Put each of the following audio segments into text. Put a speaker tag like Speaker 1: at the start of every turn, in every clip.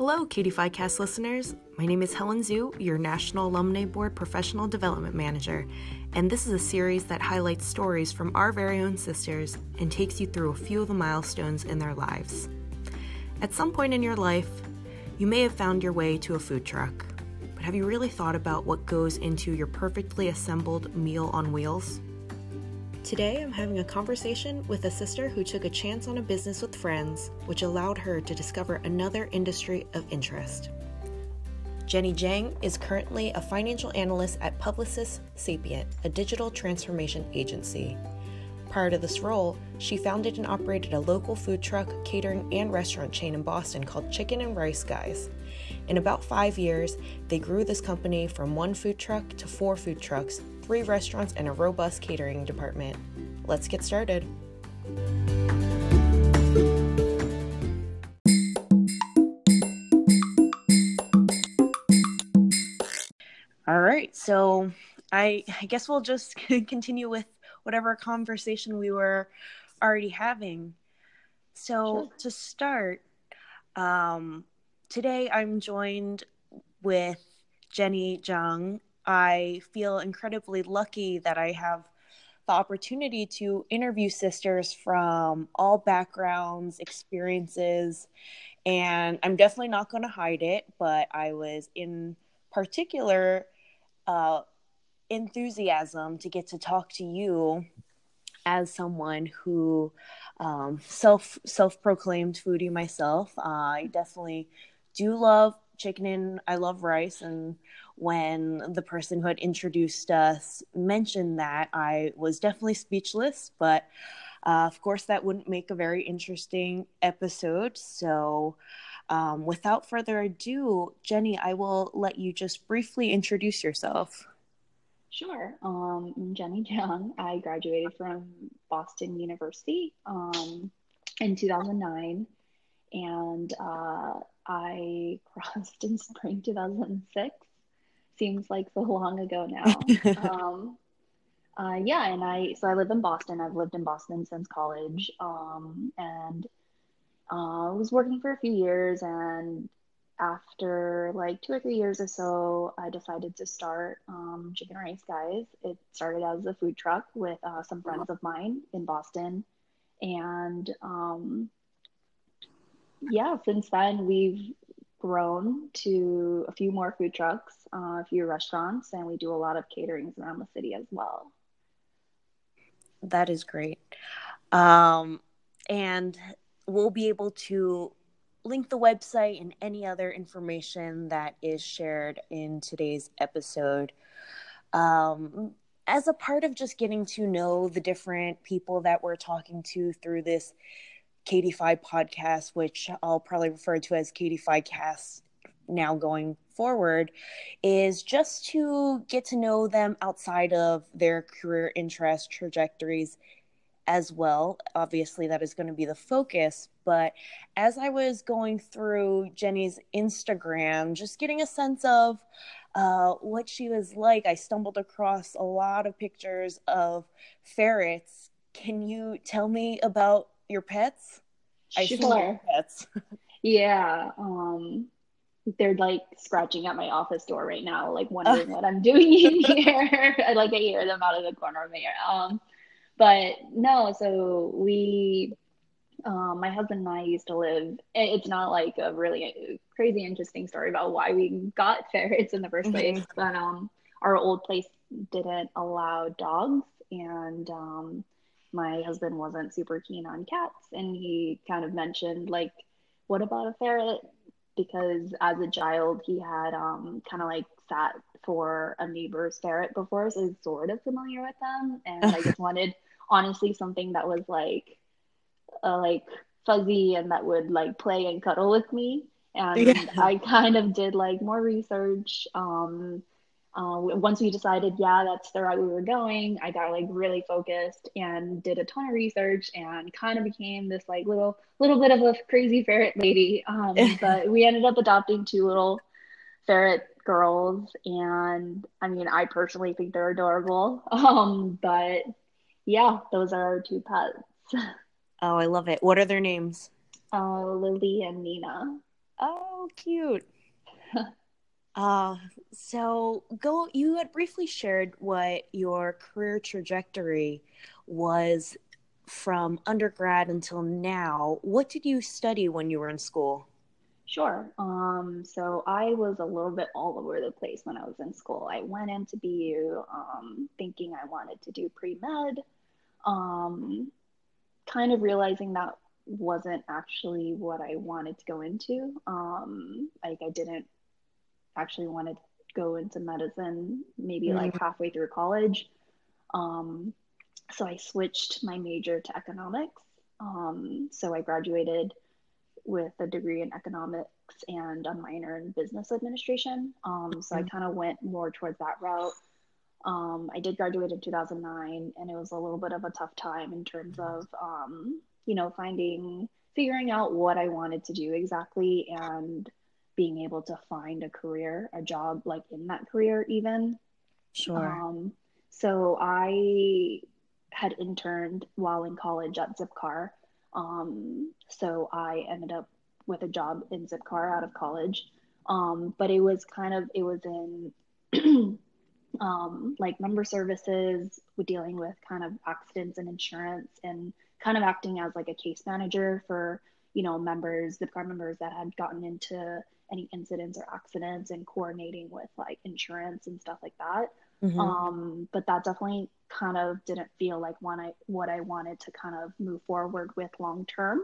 Speaker 1: Hello, KD Cast listeners. My name is Helen Zhu, your National Alumni Board Professional Development Manager, and this is a series that highlights stories from our very own sisters and takes you through a few of the milestones in their lives. At some point in your life, you may have found your way to a food truck, but have you really thought about what goes into your perfectly assembled meal on wheels? Today, I'm having a conversation with a sister who took a chance on a business with friends, which allowed her to discover another industry of interest. Jenny Jang is currently a financial analyst at Publicis Sapient, a digital transformation agency. Prior to this role, she founded and operated a local food truck, catering, and restaurant chain in Boston called Chicken and Rice Guys. In about five years, they grew this company from one food truck to four food trucks, three restaurants, and a robust catering department. Let's get started. All right, so I, I guess we'll just continue with whatever conversation we were already having. So, sure. to start, um, Today I'm joined with Jenny Jung. I feel incredibly lucky that I have the opportunity to interview sisters from all backgrounds, experiences, and I'm definitely not going to hide it, but I was in particular uh, enthusiasm to get to talk to you as someone who um, self self proclaimed foodie myself. Uh, I definitely do love chicken and I love rice. And when the person who had introduced us mentioned that, I was definitely speechless. But uh, of course, that wouldn't make a very interesting episode. So, um, without further ado, Jenny, I will let you just briefly introduce yourself.
Speaker 2: Sure. Um, I'm Jenny Jung. I graduated from Boston University um, in 2009. And uh, I crossed in spring 2006. Seems like so long ago now. um, uh, yeah, and I so I live in Boston. I've lived in Boston since college, um, and uh, I was working for a few years. And after like two or three years or so, I decided to start um, Chicken Rice Guys. It started as a food truck with uh, some friends of mine in Boston, and um, yeah, since then we've grown to a few more food trucks, uh, a few restaurants, and we do a lot of caterings around the city as well.
Speaker 1: That is great. Um, and we'll be able to link the website and any other information that is shared in today's episode. Um, as a part of just getting to know the different people that we're talking to through this KDPhi podcast, which I'll probably refer to as KDPhi cast now going forward, is just to get to know them outside of their career interests, trajectories as well. Obviously, that is going to be the focus. But as I was going through Jenny's Instagram, just getting a sense of uh, what she was like, I stumbled across a lot of pictures of ferrets. Can you tell me about your pets?
Speaker 2: I sure. pets. yeah. Um, they're like scratching at my office door right now, like wondering what I'm doing in here. I like I hear them out of the corner of my ear. Um, but no, so we, um, my husband and I used to live. It's not like a really crazy interesting story about why we got ferrets in the 1st mm-hmm. place, but um, our old place didn't allow dogs, and um, my husband wasn't super keen on cats and he kind of mentioned like what about a ferret? Because as a child he had um kind of like sat for a neighbor's ferret before so he's sort of familiar with them. And i just wanted honestly something that was like uh, like fuzzy and that would like play and cuddle with me. And yeah. i kind of did like more research um uh, once we decided, yeah, that's the route we were going, I got like really focused and did a ton of research and kind of became this like little little bit of a crazy ferret lady. Um, but we ended up adopting two little ferret girls, and I mean, I personally think they're adorable. Um, but yeah, those are our two pets.
Speaker 1: Oh, I love it. What are their names?
Speaker 2: Uh, Lily and Nina.
Speaker 1: Oh, cute. Uh, so go you had briefly shared what your career trajectory was from undergrad until now. What did you study when you were in school?
Speaker 2: Sure. Um, so I was a little bit all over the place when I was in school. I went into BU um, thinking I wanted to do pre med, um, kind of realizing that wasn't actually what I wanted to go into. Um, like I didn't actually want to go into medicine maybe mm-hmm. like halfway through college. Um, so I switched my major to economics. Um, so I graduated with a degree in economics and a minor in business administration. Um, so I mm-hmm. kind of went more towards that route. Um, I did graduate in 2009, and it was a little bit of a tough time in terms of, um, you know, finding, figuring out what I wanted to do exactly and being able to find a career, a job like in that career, even.
Speaker 1: Sure.
Speaker 2: Um, so I had interned while in college at Zipcar. Um, so I ended up with a job in Zipcar out of college. Um, but it was kind of, it was in um, like member services, dealing with kind of accidents and insurance and kind of acting as like a case manager for, you know, members, Zipcar members that had gotten into any incidents or accidents and coordinating with like insurance and stuff like that. Mm-hmm. Um, but that definitely kind of didn't feel like one I what I wanted to kind of move forward with long term.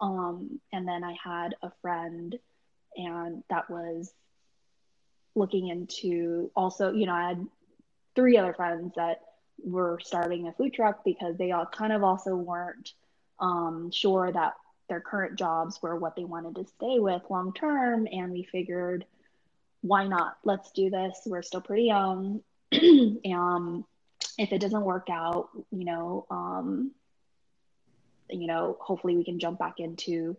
Speaker 2: Um, and then I had a friend, and that was looking into also, you know, I had three other friends that were starting a food truck because they all kind of also weren't um, sure that their current jobs were what they wanted to stay with long term. And we figured, why not? Let's do this. We're still pretty young. um, if it doesn't work out, you know, um, you know, hopefully we can jump back into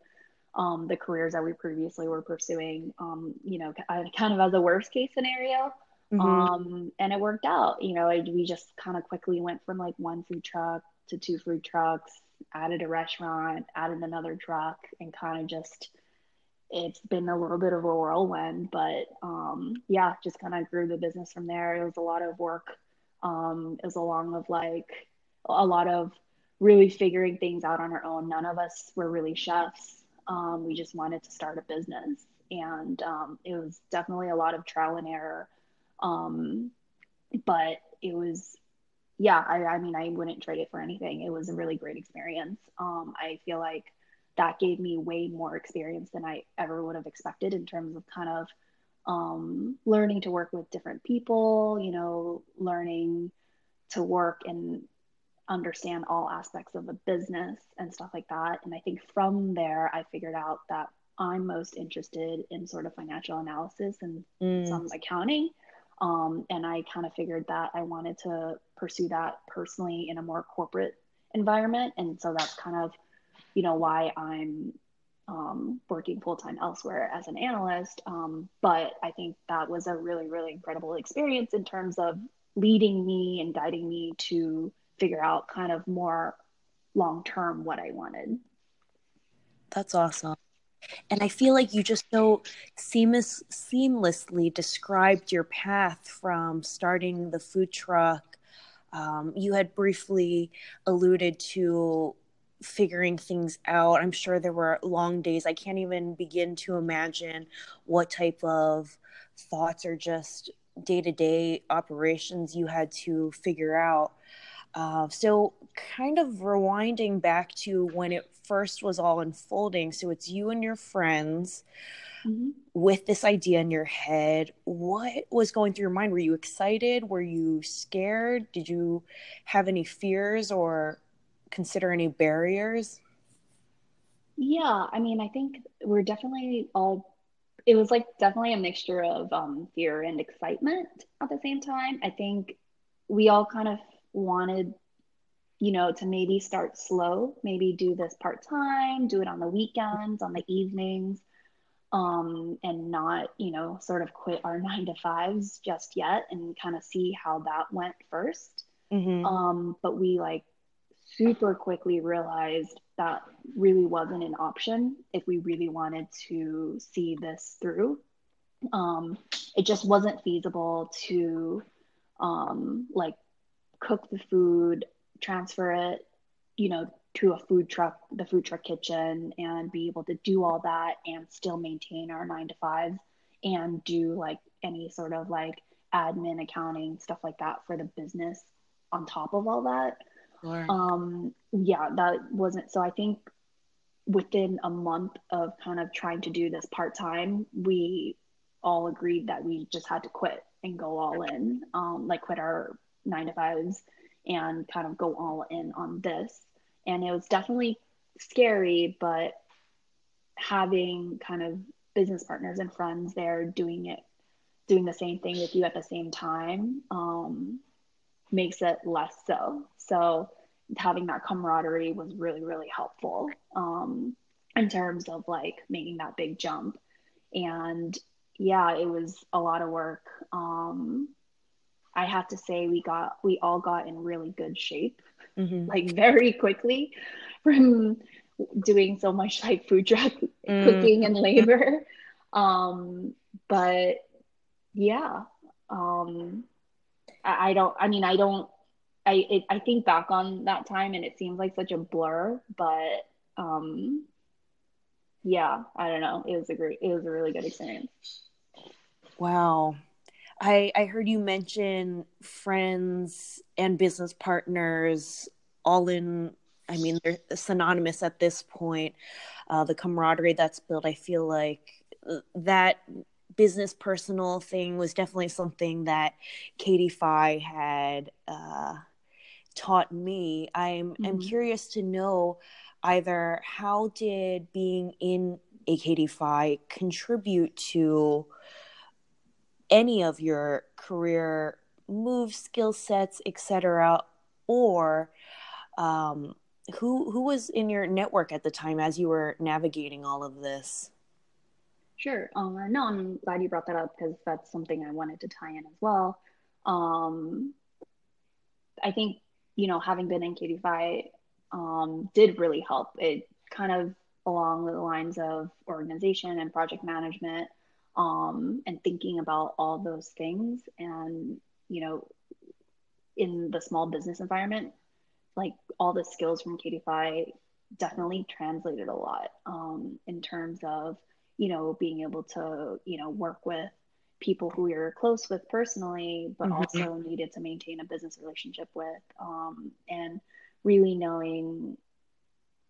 Speaker 2: um, the careers that we previously were pursuing, um, you know, kind of as a worst case scenario. Mm-hmm. Um, and it worked out, you know, we just kind of quickly went from like one food truck to two food trucks, added a restaurant, added another truck, and kind of just, it's been a little bit of a whirlwind, but um, yeah, just kind of grew the business from there. It was a lot of work. Um, it was along of like a lot of really figuring things out on our own. None of us were really chefs. Um, we just wanted to start a business, and um, it was definitely a lot of trial and error. Um, but it was, yeah, I, I mean, I wouldn't trade it for anything. It was a really great experience. Um, I feel like that gave me way more experience than I ever would have expected in terms of kind of um, learning to work with different people, you know, learning to work and understand all aspects of the business and stuff like that. And I think from there, I figured out that I'm most interested in sort of financial analysis and mm. some accounting. Um, and I kind of figured that I wanted to pursue that personally in a more corporate environment. And so that's kind of you know why I'm um, working full time elsewhere as an analyst. Um, but I think that was a really really incredible experience in terms of leading me and guiding me to figure out kind of more long term what I wanted.
Speaker 1: That's awesome. And I feel like you just so seamless, seamlessly described your path from starting the food truck. Um, you had briefly alluded to figuring things out. I'm sure there were long days. I can't even begin to imagine what type of thoughts or just day to day operations you had to figure out. Uh, so, kind of rewinding back to when it first was all unfolding. So, it's you and your friends mm-hmm. with this idea in your head. What was going through your mind? Were you excited? Were you scared? Did you have any fears or consider any barriers?
Speaker 2: Yeah, I mean, I think we're definitely all, it was like definitely a mixture of um, fear and excitement at the same time. I think we all kind of wanted, you know, to maybe start slow, maybe do this part time, do it on the weekends, on the evenings, um, and not, you know, sort of quit our nine to fives just yet and kind of see how that went 1st mm-hmm. Um, but we like super quickly realized that really wasn't an option if we really wanted to see this through. Um, it just wasn't feasible to um, like cook the food, transfer it, you know, to a food truck, the food truck kitchen, and be able to do all that and still maintain our nine to five and do like any sort of like admin, accounting, stuff like that for the business on top of all that. Sure. Um, yeah, that wasn't so. I think within a month of kind of trying to do this part time, we all agreed that we just had to quit and go all in, um, like quit our nine to fives and kind of go all in on this. And it was definitely scary, but having kind of business partners and friends there doing it, doing the same thing with you at the same time, um, makes it less so. So having that camaraderie was really, really helpful um, in terms of like making that big jump. And yeah, it was a lot of work. Um, I have to say we got we all got in really good shape, mm-hmm. like very quickly from doing so much like food truck mm. cooking and labor. Um, but yeah, um, I, I don't. I mean, I don't. I it, I think back on that time and it seems like such a blur, but um, yeah, I don't know. It was a great. It was a really good experience.
Speaker 1: Wow. I I heard you mention friends and business partners all in I mean they're synonymous at this point. Uh, the camaraderie that's built, I feel like uh, that business personal thing was definitely something that KDPhi had uh, taught me. I'm mm-hmm. I'm curious to know either how did being in a KDPhi contribute to any of your career moves, skill sets, etc., or um, who who was in your network at the time as you were navigating all of this?
Speaker 2: Sure. Um, no, I'm glad you brought that up because that's something I wanted to tie in as well. Um, I think, you know, having been in KDPhi um, did really help. It kind of along the lines of organization and project management um, and thinking about all those things. And, you know, in the small business environment, like all the skills from KDPhi definitely translated a lot um, in terms of you know, being able to, you know, work with people who you're close with personally, but mm-hmm. also needed to maintain a business relationship with, um, and really knowing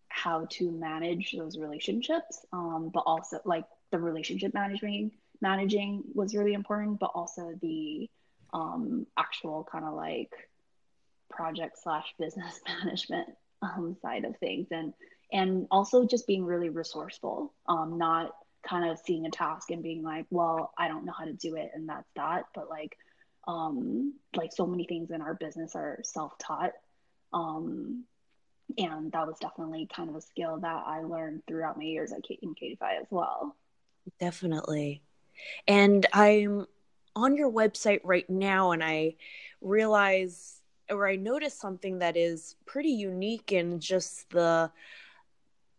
Speaker 2: how to manage those relationships, um, but also like the relationship managing managing was really important, but also the um, actual kind of like project slash business management um, side of things, and and also just being really resourceful, um, not kind of seeing a task and being like, well, I don't know how to do it and that's that. But like, um, like so many things in our business are self-taught. Um, and that was definitely kind of a skill that I learned throughout my years at K- in KDPhi as well.
Speaker 1: Definitely. And I'm on your website right now and I realize or I notice something that is pretty unique in just the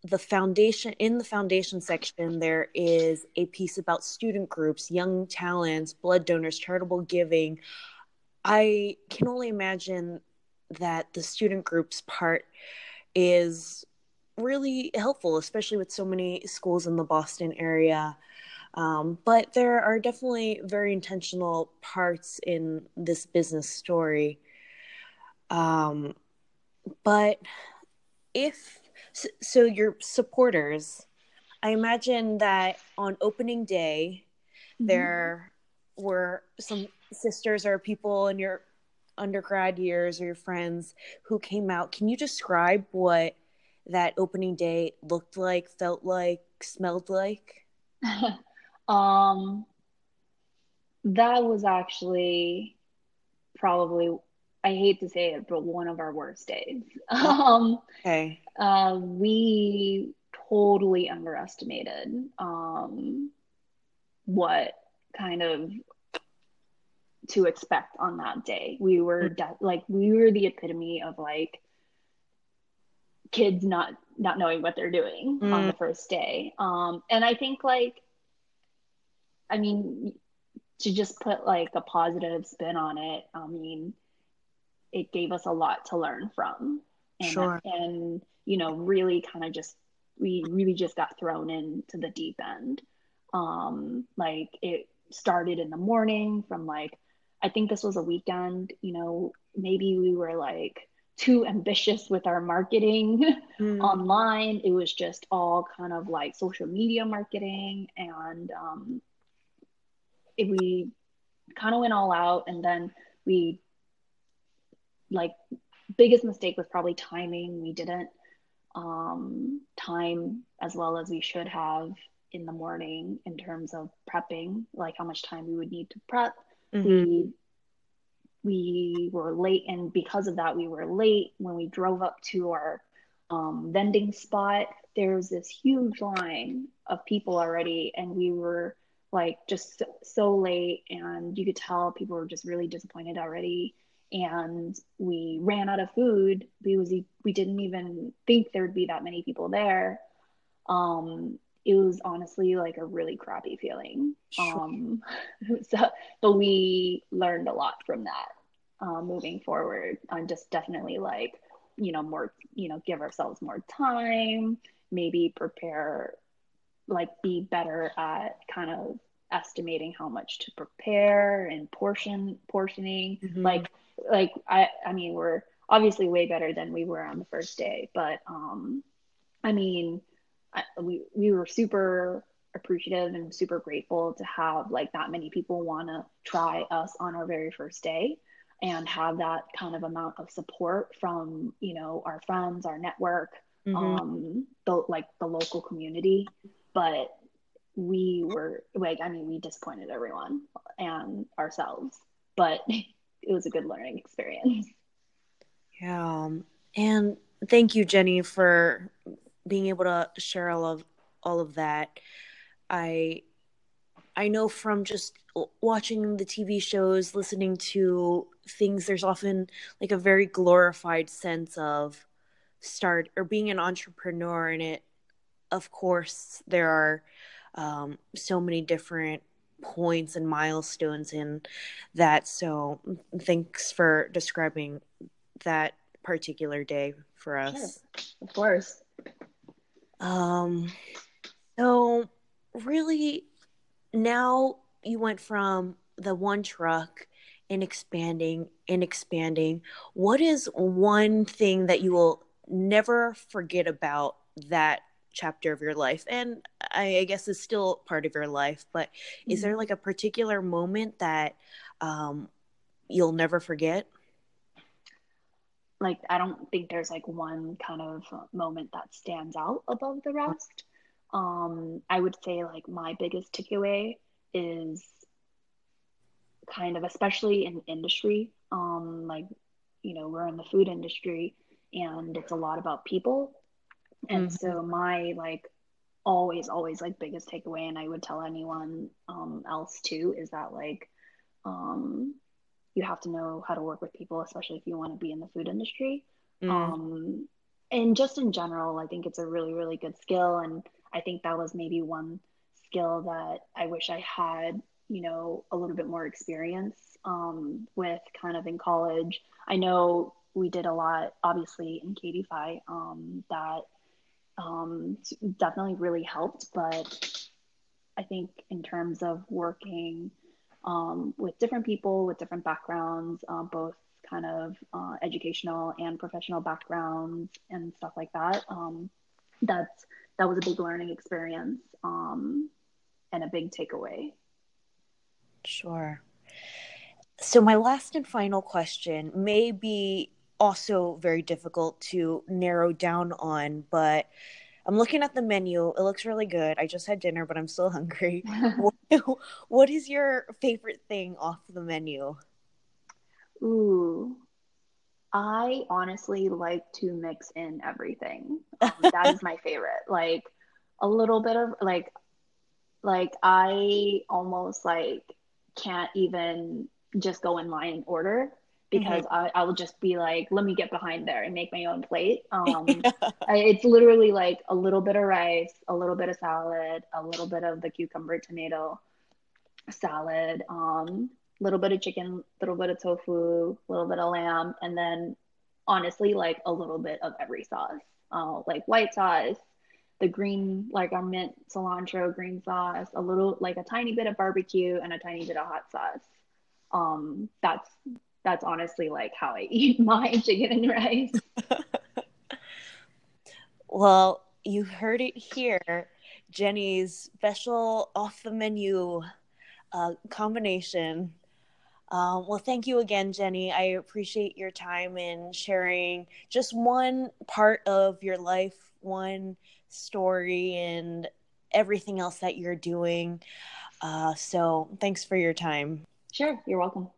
Speaker 1: the foundation in the foundation section there is a piece about student groups young talents blood donors charitable giving. I can only imagine that the student groups part is really helpful especially with so many schools in the boston area um, but there are definitely very intentional parts in this business story um, but if so, so your supporters, I imagine that on opening day, mm-hmm. there were some sisters or people in your undergrad years or your friends who came out. Can you describe what that opening day looked like, felt like, smelled like?
Speaker 2: um, that was actually probably I hate to say it, but one of our worst days. Um, okay. Uh, we totally underestimated um, what kind of to expect on that day. We were mm. de- like we were the epitome of like kids not not knowing what they're doing mm. on the first day. Um, and I think like, I mean, to just put like a positive spin on it, I mean, it gave us a lot to learn from. And,
Speaker 1: sure.
Speaker 2: And, you know, really kind of just, we really just got thrown into the deep end. Um, like it started in the morning from like, I think this was a weekend, you know, maybe we were like, too ambitious with our marketing mm. online. It was just all kind of like social media marketing, and um, we kind of went all out. And then we, like, biggest mistake was probably timing. We didn't um, time as well as we should have in the morning in terms of prepping, like how much time we would need to prep. Mm-hmm. We we were late and because of that we were late when we drove up to our um, vending spot there's this huge line of people already and we were like just so, so late and you could tell people were just really disappointed already and we ran out of food because we didn't even think there would be that many people there um, it was honestly like a really crappy feeling. Sure. Um, so, but we learned a lot from that uh, moving forward. And just definitely like, you know, more, you know, give ourselves more time, maybe prepare, like, be better at kind of estimating how much to prepare and portion portioning. Mm-hmm. Like, like I, I mean, we're obviously way better than we were on the first day, but um, I mean I, we we were super appreciative and super grateful to have like that many people want to try us on our very first day and have that kind of amount of support from you know our friends our network mm-hmm. um the like the local community but we mm-hmm. were like i mean we disappointed everyone and ourselves but it was a good learning experience.
Speaker 1: Yeah um, and thank you jenny for being able to share all of all of that. I i know from just watching the tv shows listening to things there's often like a very glorified sense of start or being an entrepreneur and it of course there are um, so many different points and milestones in that so thanks for describing that particular day for us
Speaker 2: sure. of course
Speaker 1: um, so really now you went from the one truck and expanding and expanding. What is one thing that you will never forget about that chapter of your life? And I, I guess is still part of your life, but mm-hmm. is there like a particular moment that um, you'll never forget?
Speaker 2: like I don't think there's like one kind of moment that stands out above the rest. Um, I would say like my biggest takeaway is kind of especially in industry, um, like you know we're in the food industry and it's a lot about people, and mm-hmm. so my like always always like biggest takeaway, and I would tell anyone um, else too, is that like um, you have to know how to work with people, especially if you want to be in the food industry. Mm. Um, and just in general, I think it's a really, really good skill. And I think that was maybe one skill that I wish I had, you know, a little bit more experience um, with kind of in college. I know we did a lot, obviously, in KDPhi um, that um, definitely really helped. But I think in terms of working um, with different people with different backgrounds, uh, both kind of uh, educational and professional backgrounds and stuff like that. Um, that's that was a big learning experience um, and a big takeaway.
Speaker 1: Sure. So my last and final question may be also very difficult to narrow down on, but I'm looking at the menu. It looks really good. I just had dinner, but I'm still hungry. what, what is your favorite thing off the menu?
Speaker 2: Ooh, I honestly like to mix in everything. Um, that is my favorite. Like a little bit of like, like I almost like can't even just go in line order because mm-hmm. I, I will just be like, let me get behind there and make my own plate. Um, it's literally like a little bit of rice, a little bit of salad, a little bit of the cucumber tomato salad, um, little bit of chicken, little bit of tofu, a little bit of lamb, and then honestly, like a little bit of every sauce, uh, like white sauce, the green, like our mint cilantro green sauce, a little, like a tiny bit of barbecue, and a tiny bit of hot sauce. Um, that's that's honestly like how I eat my chicken and rice.
Speaker 1: well, you heard it here. Jenny's special off the menu uh, combination. Um, well, thank you again, Jenny. I appreciate your time in sharing just one part of your life, one story, and everything else that you're doing. Uh, so, thanks for your time.
Speaker 2: Sure, you're welcome.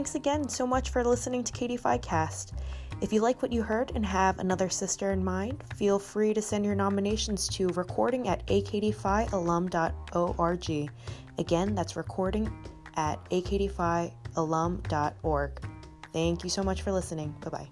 Speaker 1: Thanks again so much for listening to KD Cast. If you like what you heard and have another sister in mind, feel free to send your nominations to recording at akdphialum.org. Again, that's recording at akdphialum.org. Thank you so much for listening. Bye bye.